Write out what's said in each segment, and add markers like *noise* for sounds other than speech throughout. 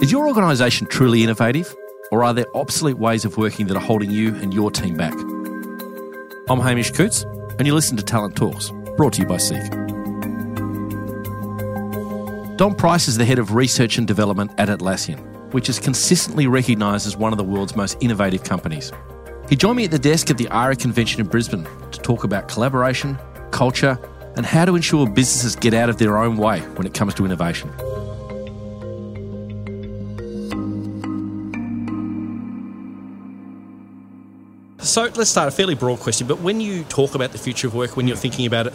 Is your organisation truly innovative, or are there obsolete ways of working that are holding you and your team back? I'm Hamish Coots, and you listen to Talent Talks, brought to you by Seek. Dom Price is the head of research and development at Atlassian, which is consistently recognised as one of the world's most innovative companies. He joined me at the desk at the IRA convention in Brisbane to talk about collaboration, culture, and how to ensure businesses get out of their own way when it comes to innovation. So let's start a fairly broad question, but when you talk about the future of work, when you're thinking about it,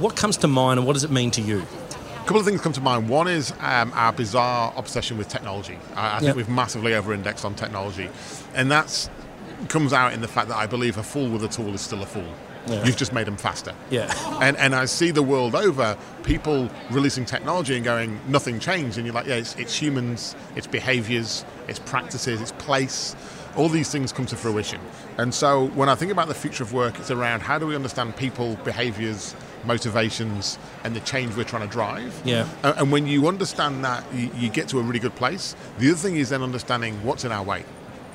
what comes to mind and what does it mean to you? A couple of things come to mind. One is um, our bizarre obsession with technology. I, I think Yep. we've massively over-indexed on technology, and that's comes out in the fact that I believe a fool with a tool is still a fool. Yeah. You've just made them faster. Yeah. And and I see the world over people releasing technology and going nothing changed, and you're like, yeah, it's, it's humans, it's behaviours, it's practices, it's place. All these things come to fruition. And so when I think about the future of work, it's around how do we understand people, behaviours, motivations, and the change we're trying to drive. Yeah. And when you understand that, you, you get to a really good place. The other thing is then understanding what's in our way.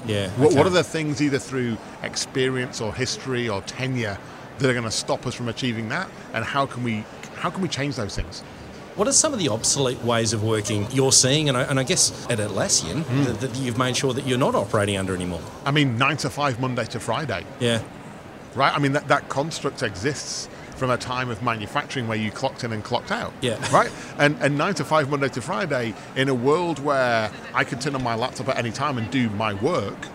Yeah. What, okay. what are the things, either through experience or history or tenure, that are going to stop us from achieving that? And how can we how can we change those things? What are some of the obsolete ways of working you're seeing, and I, and I guess at Atlassian, hmm. that, that you've made sure that you're not operating under anymore? I mean, nine to five, Monday to Friday, Yeah. right? I mean, that, that construct exists from a time of manufacturing where you clocked in and clocked out. Yeah. Right? And, and nine to five, Monday to Friday, in a world where I can turn on my laptop at any time and do my work,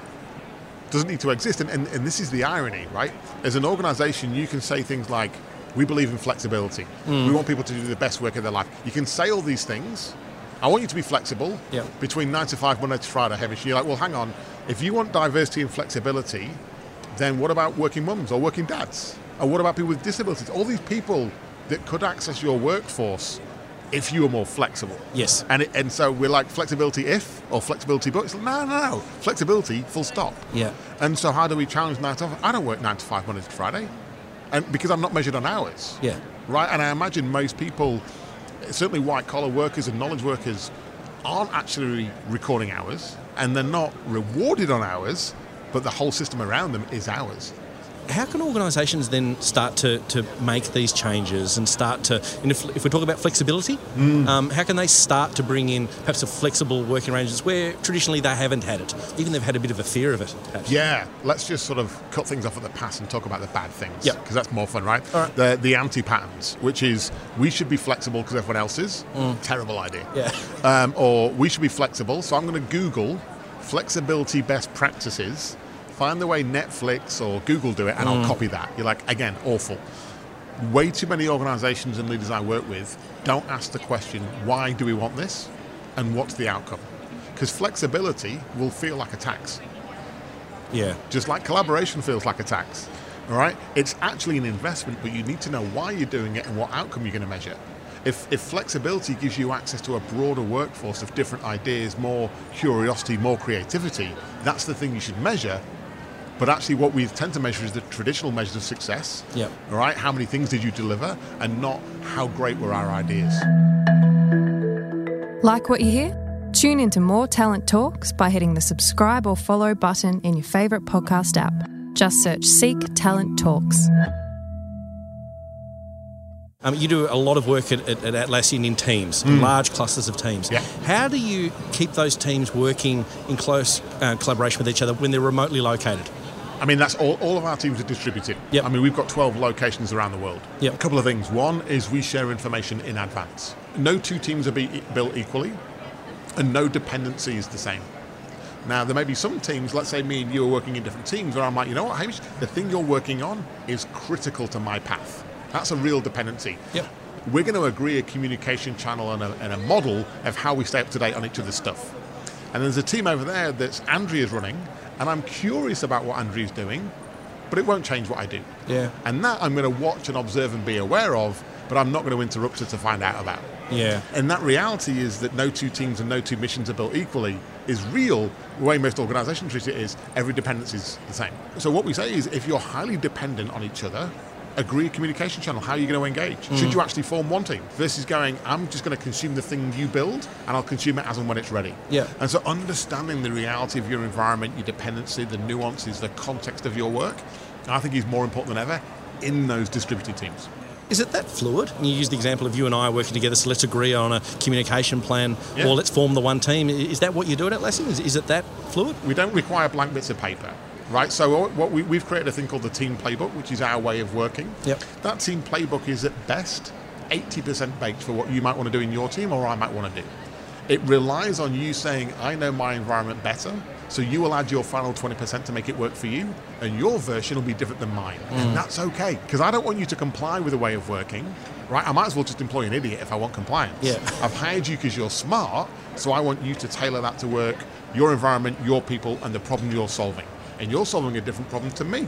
doesn't need to exist. And, and, and this is the irony, right? As an organization, you can say things like, we believe in flexibility. We want people to do the best work of their life. You can say all these things. I want you to be flexible Yeah. between 9 to 5, Monday to Friday, Hamish. You're like, well, hang on. If you want diversity and flexibility, then what about working mums or working dads? Or what about people with disabilities? All these people that could access your workforce if you were more flexible. Yes. And, it, and so we're like flexibility if or flexibility but. It's like, no, no, no. Flexibility, full stop. Yeah. And so how do we challenge nine to five? I don't work nine to five Monday to Friday. And because I'm not measured on hours. Yeah. Right? And I imagine most people, certainly white collar workers and knowledge workers, aren't actually recording hours and they're not rewarded on hours, but the whole system around them is hours. How can organisations then start to, to make these changes and start to, and if, if we talk about flexibility, um, how can they start to bring in perhaps a flexible working arrangements where traditionally they haven't had it, even they've had a bit of a fear of it? Perhaps. Yeah, let's just sort of cut things off at the pass and talk about the bad things. Yep. Because that's more fun, right? Right. The, the anti patterns, which is we should be flexible because everyone else is. Terrible idea. Yeah. Um, or we should be flexible. So I'm going to Google flexibility best practices, find the way Netflix or Google do it, and I'll mm. copy that. You're like, again, awful. Way too many organizations and leaders I work with don't ask the question, why do we want this? And what's the outcome? Because flexibility will feel like a tax Yeah. just like collaboration feels like a tax. All right, it's actually an investment, but you need to know why you're doing it and what outcome you're going to measure. If, if flexibility gives you access to a broader workforce of different ideas, more curiosity, more creativity, that's the thing you should measure. But actually, what we tend to measure is the traditional measures of success. Yep. All right, how many things did you deliver, and not how great were our ideas. Like what you hear? Tune into more Talent Talks by hitting the subscribe or follow button in your favourite podcast app. Just search Seek Talent Talks. Um, you do a lot of work at, at, at Atlassian in teams, large clusters of teams. Yeah. How do you keep those teams working in close uh, collaboration with each other when they're remotely located? I mean, that's all, all of our teams are distributed. Yep. I mean, we've got 12 locations around the world. Yep. A couple of things. One is we share information in advance. No two teams are be, built equally, and no dependency is the same. Now, there may be some teams, let's say me and you are working in different teams, where I'm like, you know what, Hamish, the thing you're working on is critical to my path. That's a real dependency. Yep. We're going to agree a communication channel and a, and a model of how we stay up to date on each other's stuff. And there's a team over there that's Andrea's running, and I'm curious about what Andrew's doing, but it won't change what I do. Yeah. And that I'm going to watch and observe and be aware of, but I'm not going to interrupt her to find out about. Yeah. And that reality is that no two teams and no two missions are built equally is real. The way most organizations treat it is every dependency is the same. So what we say is if you're highly dependent on each other, agree a communication channel. How are you going to engage? Mm. Should you actually form one team versus going, I'm just going to consume the thing you build and I'll consume it as and when it's ready. Yeah. And so understanding the reality of your environment, your dependency, the nuances, the context of your work, I think is more important than ever in those distributed teams. Is it that fluid? You use the example of you and I working together, so let's agree on a communication plan, Yeah. or let's form the one team. Is that what you do at Atlassian? Is, is it that fluid? we don't require blank bits of paper, right? So what we, we've created a thing called the team playbook, which is our way of working. Yep. That team playbook is at best 80% baked for what you might want to do in your team or I might want to do. It relies on you saying, I know my environment better, so you will add your final 20% to make it work for you, and your version will be different than mine. Mm. And that's okay, because I don't want you to comply with a way of working, right? I might as well just employ an idiot if I want compliance. Yeah. *laughs* I've hired you because you're smart, so I want you to tailor that to work, your environment, your people, and the problem you're solving. And you're solving a different problem to me.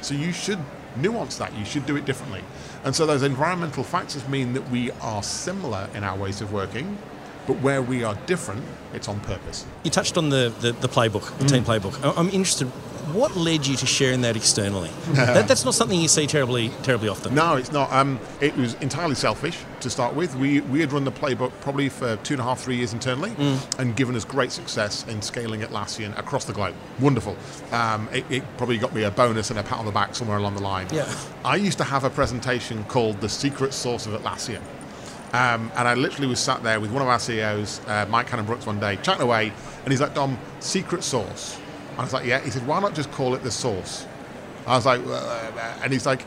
So you should nuance that. You should do it differently. And so those environmental factors mean that we are similar in our ways of working, but where we are different, it's on purpose. You touched on the, the, the playbook, the team mm. playbook. I'm interested. What led you to sharing that externally? *laughs* that, that's not something you see terribly terribly often. No, it's not. Um, it was entirely selfish to start with. We, we had run the playbook probably for two and a half, three years internally and given us great success in scaling Atlassian across the globe. Wonderful. Um, it, it probably got me a bonus and a pat on the back somewhere along the line. Yeah. I used to have a presentation called The Secret Source of Atlassian. Um, and I literally was sat there with one of our CEOs, uh, Mike Cannon Brookes, one day, chatting away, and he's like, Dom, secret source. I was like, yeah. He said, why not just call it the source? I was like, uh, and he's like,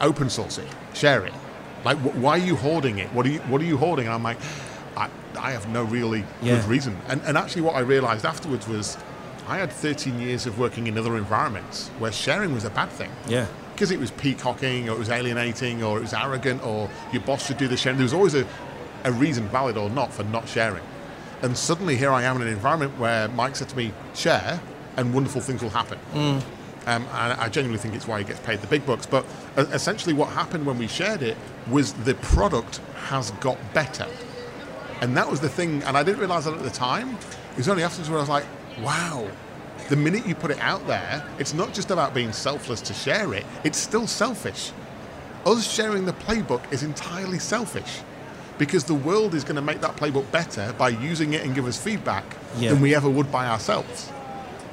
open source it, share it. Like, wh- why are you hoarding it? What are you, what are you hoarding? And I'm like, I, I have no really Yeah. good reason. And, and actually, what I realized afterwards was I had 13 years of working in other environments where sharing was a bad thing Yeah. because it was peacocking or it was alienating or it was arrogant or your boss should do the sharing. There was always a, a reason, valid or not, for not sharing. And suddenly here I am in an environment where Mike said to me, share, and wonderful things will happen. Um, and I genuinely think it's why he gets paid the big bucks. But uh, essentially, what happened when we shared it was the product has got better. And that was the thing, and I didn't realize that at the time. It was only afterwards where I was like, wow, the minute you put it out there, it's not just about being selfless to share it, it's still selfish. Us sharing the playbook is entirely selfish because the world is going to make that playbook better by using it and give us feedback Yeah. than we ever would by ourselves.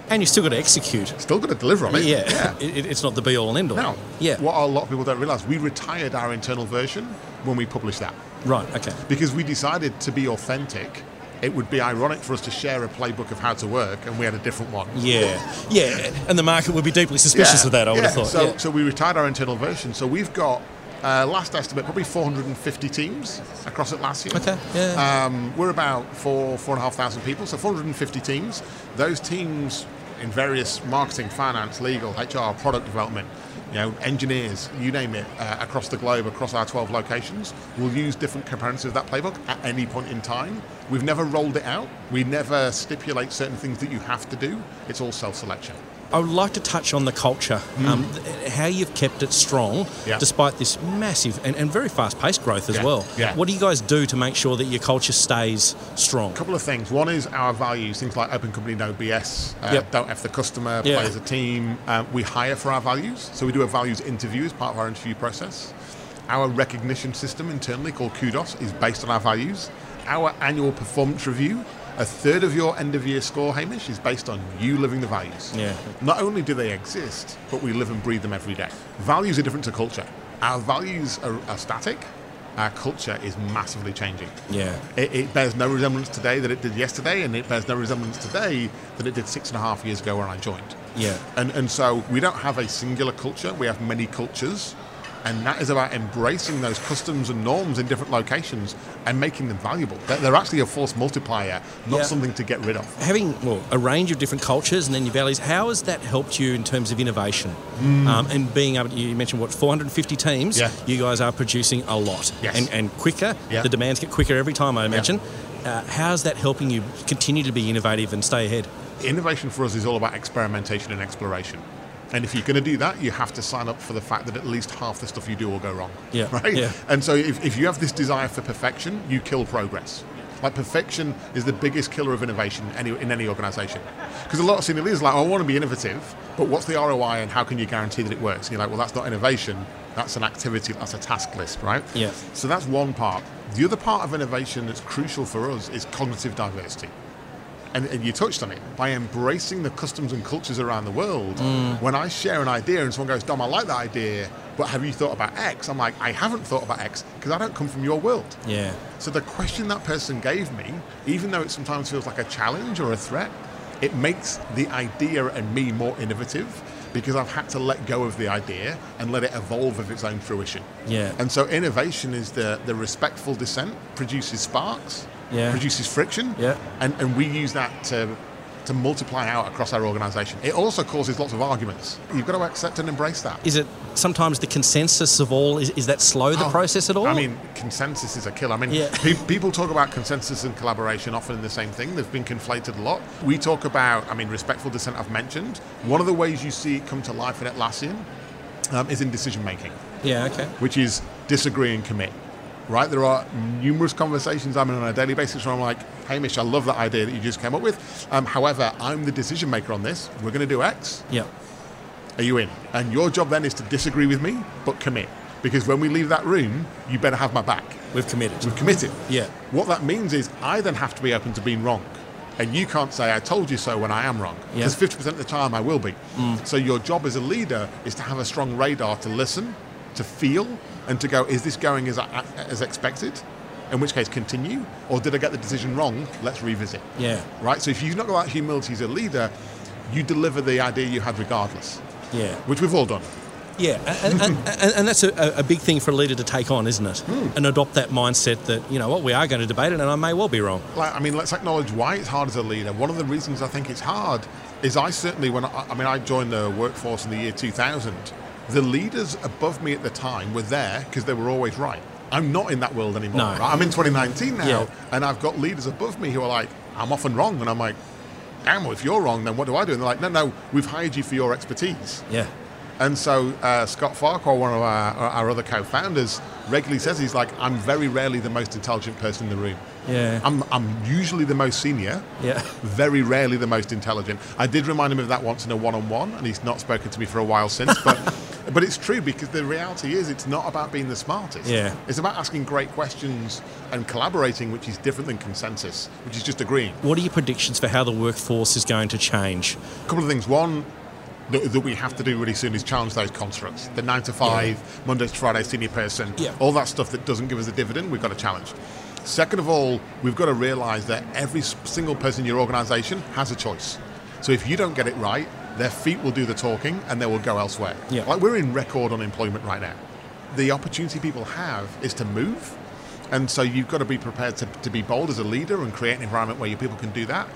And you still got to execute. Still got to deliver on it. Yeah. It, *laughs* it- it's not the be all and end all. Now, Yeah. what a lot of people don't realize, we retired our internal version when we published that. Right. Okay. because we decided to be authentic. It would be ironic for us to share a playbook of how to work, and we had a different one. Yeah. Yeah. And the market would be deeply suspicious of that. I would yeah. have thought. So, yeah. so we retired our internal version. So we've got, uh, last estimate, probably 450 teams across Atlassian. Okay, yeah. Um, we're about four, four and a half thousand people, so 450 teams. Those teams in various marketing, finance, legal, HR, product development, you know, engineers, you name it, uh, across the globe, across our 12 locations, will use different components of that playbook at any point in time. We've never rolled it out. We never stipulate certain things that you have to do. It's all self-selection. I would like to touch on the culture, um, th- how you've kept it strong Mm. Yeah. despite this massive and, and very fast paced growth as Yeah, well. yeah. What do you guys do to make sure that your culture stays strong? A couple of things. One is our values, things like open company, no BS, uh, Yep. don't F the customer, Yeah. play as a team. Uh, we hire for our values, so we do a values interview as part of our interview process. Our recognition system internally called Kudos is based on our values. Our annual performance review, a third of your end of year score, Hamish, is based on you living the values. Yeah. Not only do they exist, but we live and breathe them every day. Values are different to culture. Our values are, are static. Our culture is massively changing. Yeah. It, it bears no resemblance today that it did yesterday, and it bears no resemblance today that it did six and a half years ago when I joined. Yeah. And, and so we don't have a singular culture, we have many cultures. And that is about embracing those customs and norms in different locations and making them valuable. They're, actually a force multiplier, not Yeah. something to get rid of. Having well, a range of different cultures and then your values, how has that helped you in terms of innovation? Um, and being able to, you mentioned what, 450 teams? Mm. Yeah. You guys are producing a lot. Yes. And, and quicker. Yeah. The demands get quicker every time, I imagine. Uh, how's that helping you continue to be innovative and stay ahead? Innovation for us is all about experimentation and exploration. And if you're going to do that, you have to sign up for the fact that at least half the stuff you do will go wrong. Yeah, *laughs* Right? yeah. And so if, if you have this desire for perfection, you kill progress. Like perfection is the biggest killer of innovation any, in any organization. Because a lot of senior leaders are like, oh, I want to be innovative, but what's the ROI and how can you guarantee that it works? And you're like, well, that's not innovation, That's an activity, that's a task list, right? Yeah. So that's one part. The other part of innovation that's crucial for us is cognitive diversity. And, and you touched on it by embracing the customs and cultures around the world. Mm. When I share an idea and someone goes, Dom, I like that idea, but have you thought about X? I'm like, I haven't thought about X because I don't come from your world. Yeah. So the question that person gave me, even though it sometimes feels like a challenge or a threat, it makes the idea and me more innovative because I've had to let go of the idea and let it evolve of its own fruition. Yeah. And so innovation is the, the respectful dissent produces sparks, Yeah. produces friction, Yeah. and, and we use that to to multiply out across our organization. It also causes lots of arguments. You've got to accept and embrace that. Is it sometimes the consensus of all? Is, is that slow the Oh, process at all? I mean, consensus is a killer. I mean, Yeah. pe- people talk about consensus and collaboration often in the same thing. They've been conflated a lot. We talk about, I mean, respectful dissent. I've mentioned one of the ways you see it come to life in Atlassian um, is in decision making, yeah. Okay. which is disagree and commit. Right? There are numerous conversations I'm in on a daily basis where I'm like, Hamish, I love that idea that you just came up with. Um, however, I'm the decision maker on this. We're going to do X. Yeah. Are you in? And your job then is to disagree with me, but commit. Because when we leave that room, you better have my back. We've committed. We've committed. Yeah. What that means is I then have to be open to being wrong. And you can't say, I told you so when I am wrong. Yeah. Because 50% of the time I will be. So your job as a leader is to have a strong radar to listen, to feel, and to go, is this going as, as expected? In which case, continue. Or did I get the decision wrong? Let's revisit. Yeah. Right? So if you've not got that humility as a leader, you deliver the idea you had regardless, Yeah. which we've all done. Yeah, and, and, and, *laughs* and that's a, a big thing for a leader to take on, isn't it? Hmm. And adopt that mindset that, you know what, we are going to debate it and I may well be wrong. like, I mean, let's acknowledge why it's hard as a leader. One of the reasons I think it's hard is I certainly, when I, I mean, I joined the workforce in the year 2000, the leaders above me at the time were there because they were always right. I'm not in that world anymore. No. right? I'm in 2019 now, Yeah. and I've got leaders above me who are like, I'm often wrong. And I'm like, damn, well, if you're wrong, then what do I do? And they're like, no, no, we've hired you for your expertise. Yeah. And so uh, Scott Farquhar, one of our, our other co-founders, regularly says he's like, I'm very rarely the most intelligent person in the room. Yeah. I'm, I'm usually the most senior, Yeah. very rarely the most intelligent. I did remind him of that once in a one-on-one, and he's not spoken to me for a while since. But *laughs* but it's true because the reality is it's not about being the smartest. Yeah. It's about asking great questions and collaborating, which is different than consensus, which is just agreeing. What are your predictions for how the workforce is going to change? A couple of things. One that, we have to do really soon is challenge those constructs. The nine to five, Monday to Friday senior person, Yeah. all that stuff that doesn't give us a dividend, we've got to challenge. Second of all, we've got to realize that every single person in your organization has a choice. So if you don't get it right, their feet will do the talking and they will go elsewhere. Yeah. Like we're in record unemployment right now. The opportunity people have is to move. And so you've got to be prepared to, to be bold as a leader and create an environment where your people can do that.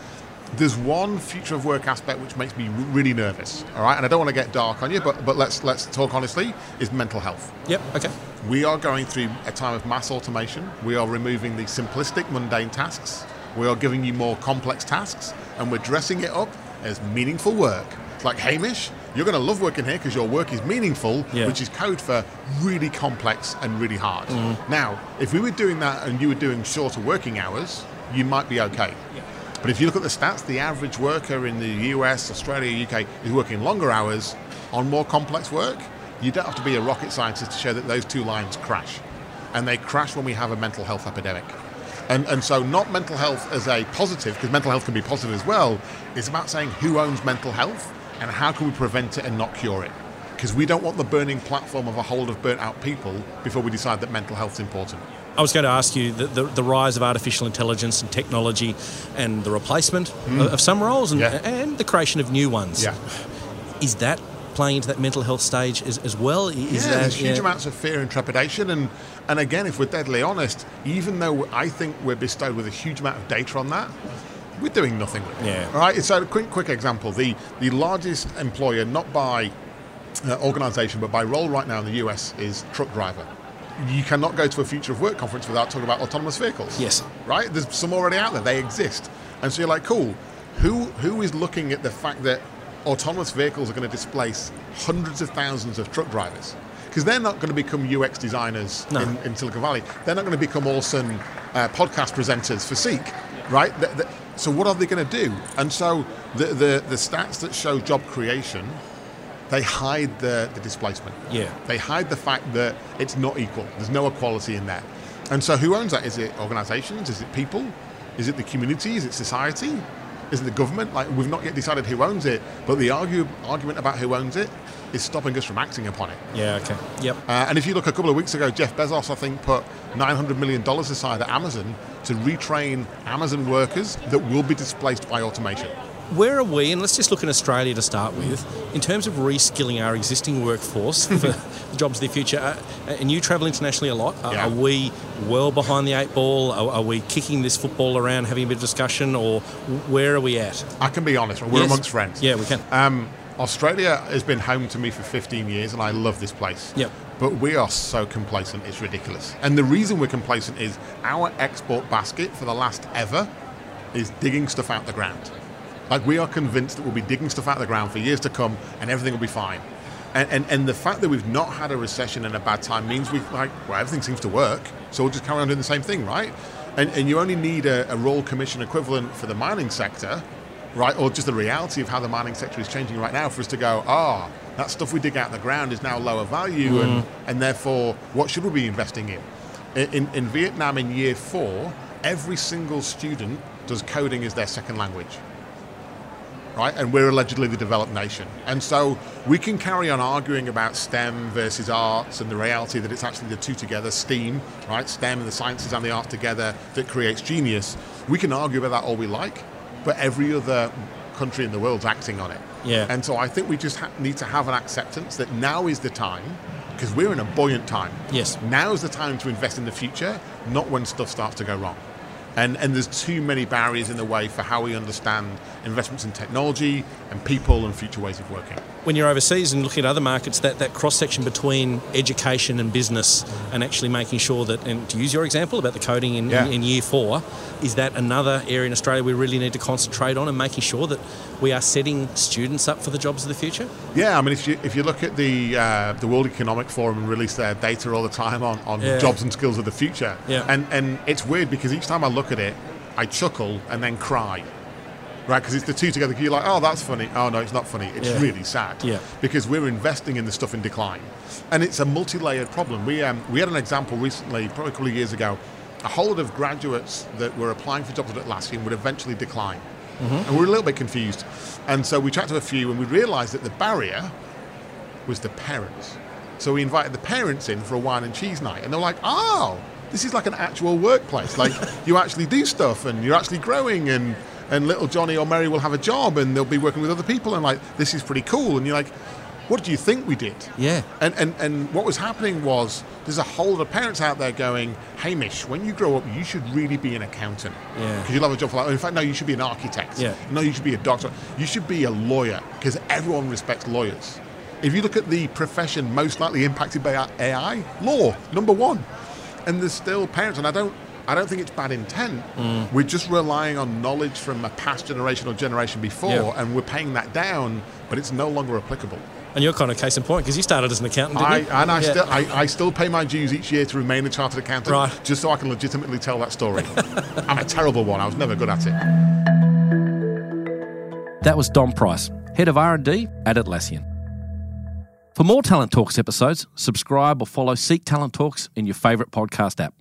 There's one future of work aspect which makes me really nervous. All right, and I don't want to get dark on you, but but let's let's talk honestly. Is mental health. Yep. Okay. We are going through a time of mass automation. We are removing the simplistic, mundane tasks. We are giving you more complex tasks, and we're dressing it up as meaningful work. Like Hamish, you're going to love working here because your work is meaningful, Yeah. which is code for really complex and really hard. Mm. Now, if we were doing that and you were doing shorter working hours, you might be okay. But if you look at the stats, the average worker in the US, Australia, UK is working longer hours on more complex work. You don't have to be a rocket scientist to show that those two lines crash. And they crash when we have a mental health epidemic. And, and so, not mental health as a positive, because mental health can be positive as well, is about saying who owns mental health and how can we prevent it and not cure it. Because we don't want the burning platform of a hold of burnt out people before we decide that mental health is important. I was going to ask you the, the, the rise of artificial intelligence and technology and the replacement hmm. of, of some roles and. Yeah. and the creation of new ones. Yeah. Is that playing into that mental health stage as, as well? Is yeah, that, there's huge yeah. amounts of fear and trepidation, and and again, if we're deadly honest, even though I think we're bestowed with a huge amount of data on that, we're doing nothing with it. Yeah. All right. So, a quick quick example: the the largest employer, not by uh, organisation, but by role right now in the US, is truck driver. You cannot go to a future of work conference without talking about autonomous vehicles. Yes. Right. There's some already out there. They exist, and so you're like, cool. Who who is looking at the fact that autonomous vehicles are going to displace hundreds of thousands of truck drivers? Because they're not going to become UX designers No. in, in Silicon Valley. They're not going to become awesome uh, podcast presenters for Seek, right? Th- th- so what are they going to do? And so the, the, the stats that show job creation they hide the, the displacement. Yeah. They hide the fact that it's not equal. There's no equality in that. And so who owns that? Is it organizations? Is it people? Is it the community? Is it society? Is it the government? Like we've not yet decided who owns it, but the argue, argument about who owns it is stopping us from acting upon it. Yeah, okay. Yep. Uh, and if you look a couple of weeks ago, Jeff Bezos, I think, put $900 million aside at Amazon to retrain Amazon workers that will be displaced by automation. Where are we, and let's just look in Australia to start with, in terms of reskilling our existing workforce *laughs* for the jobs of the future? Uh, and you travel internationally a lot. Uh, Yeah. Are we well behind the eight ball? Are, are we kicking this football around, having a bit of discussion, or where are we at? I can be honest, we're Yes. amongst friends. Yeah, we can. Um, Australia has been home to me for 15 years, and I love this place. Yep. But we are so complacent, it's ridiculous. And the reason we're complacent is our export basket for the last ever is digging stuff out the ground. Like we are convinced that we'll be digging stuff out the ground for years to come, and everything will be fine. And, and, and the fact that we've not had a recession and a bad time means we like well everything seems to work, so we'll just carry on doing the same thing, right? And, and you only need a, a Royal Commission equivalent for the mining sector, right? Or just the reality of how the mining sector is changing right now for us to go, ah, that stuff we dig out of the ground is now lower value, and, mm. and therefore, what should we be investing in? In, in? in Vietnam, in year four, every single student does coding as their second language right? And we're allegedly the developed nation. And so we can carry on arguing about STEM versus arts and the reality that it's actually the two together, STEAM, right? STEM and the sciences and the arts together that creates genius. We can argue about that all we like, but every other country in the world's acting on it. Yeah. And so I think we just ha- need to have an acceptance that now is the time, because we're in a buoyant time. Yes. Now is the time to invest in the future, not when stuff starts to go wrong. And, and there's too many barriers in the way for how we understand investments in technology and people and future ways of working. when you're overseas and looking at other markets, that, that cross section between education and business and actually making sure that, and to use your example about the coding in, Yeah. in, in year four, is that another area in Australia we really need to concentrate on and making sure that we are setting students up for the jobs of the future? Yeah, I mean, if you if you look at the uh, the World Economic Forum and release their data all the time on, on Yeah. jobs and skills of the future, Yeah. and and it's weird because each time I look at it, I chuckle and then cry, right? Because it's the two together. You're like, oh, that's funny. Oh no, it's not funny. It's Yeah. really sad. Yeah. Because we're investing in the stuff in decline, and it's a multi-layered problem. We um, we had an example recently, probably a couple of years ago. A whole lot of graduates that were applying for jobs at Atlassian would eventually decline. And we were a little bit confused. And so we chatted to a few and we realized that the barrier was the parents. So we invited the parents in for a wine and cheese night, and they're like, "Oh, this is like an actual workplace. Like you actually do stuff, and you're actually growing, and and little Johnny or Mary will have a job, and they'll be working with other people, and like this is pretty cool." And you're like, "What do you think we did?" Yeah. And and and what was happening was there's a whole lot of parents out there going, "Hamish, when you grow up, you should really be an accountant. Yeah. Because you'll have a job for life. In fact, no, you should be an architect. Yeah. No, you should be a doctor. You should be a lawyer because everyone respects lawyers. If you look at the profession most likely impacted by AI, law, number one. And there's still parents, and I don't, I don't think it's bad intent. Mm. We're just relying on knowledge from a past generation or generation before, Yeah. and we're paying that down, but it's no longer applicable. And you're kind of case in point because you started as an accountant, didn't I, you? and I Yeah. still, I, I still pay my dues each year to remain a chartered accountant, Right. just so I can legitimately tell that story. *laughs* I'm a terrible one. I was never good at it. That was Dom Price, Head of R&D at Atlassian. For more Talent Talks episodes, subscribe or follow Seek Talent Talks in your favourite podcast app.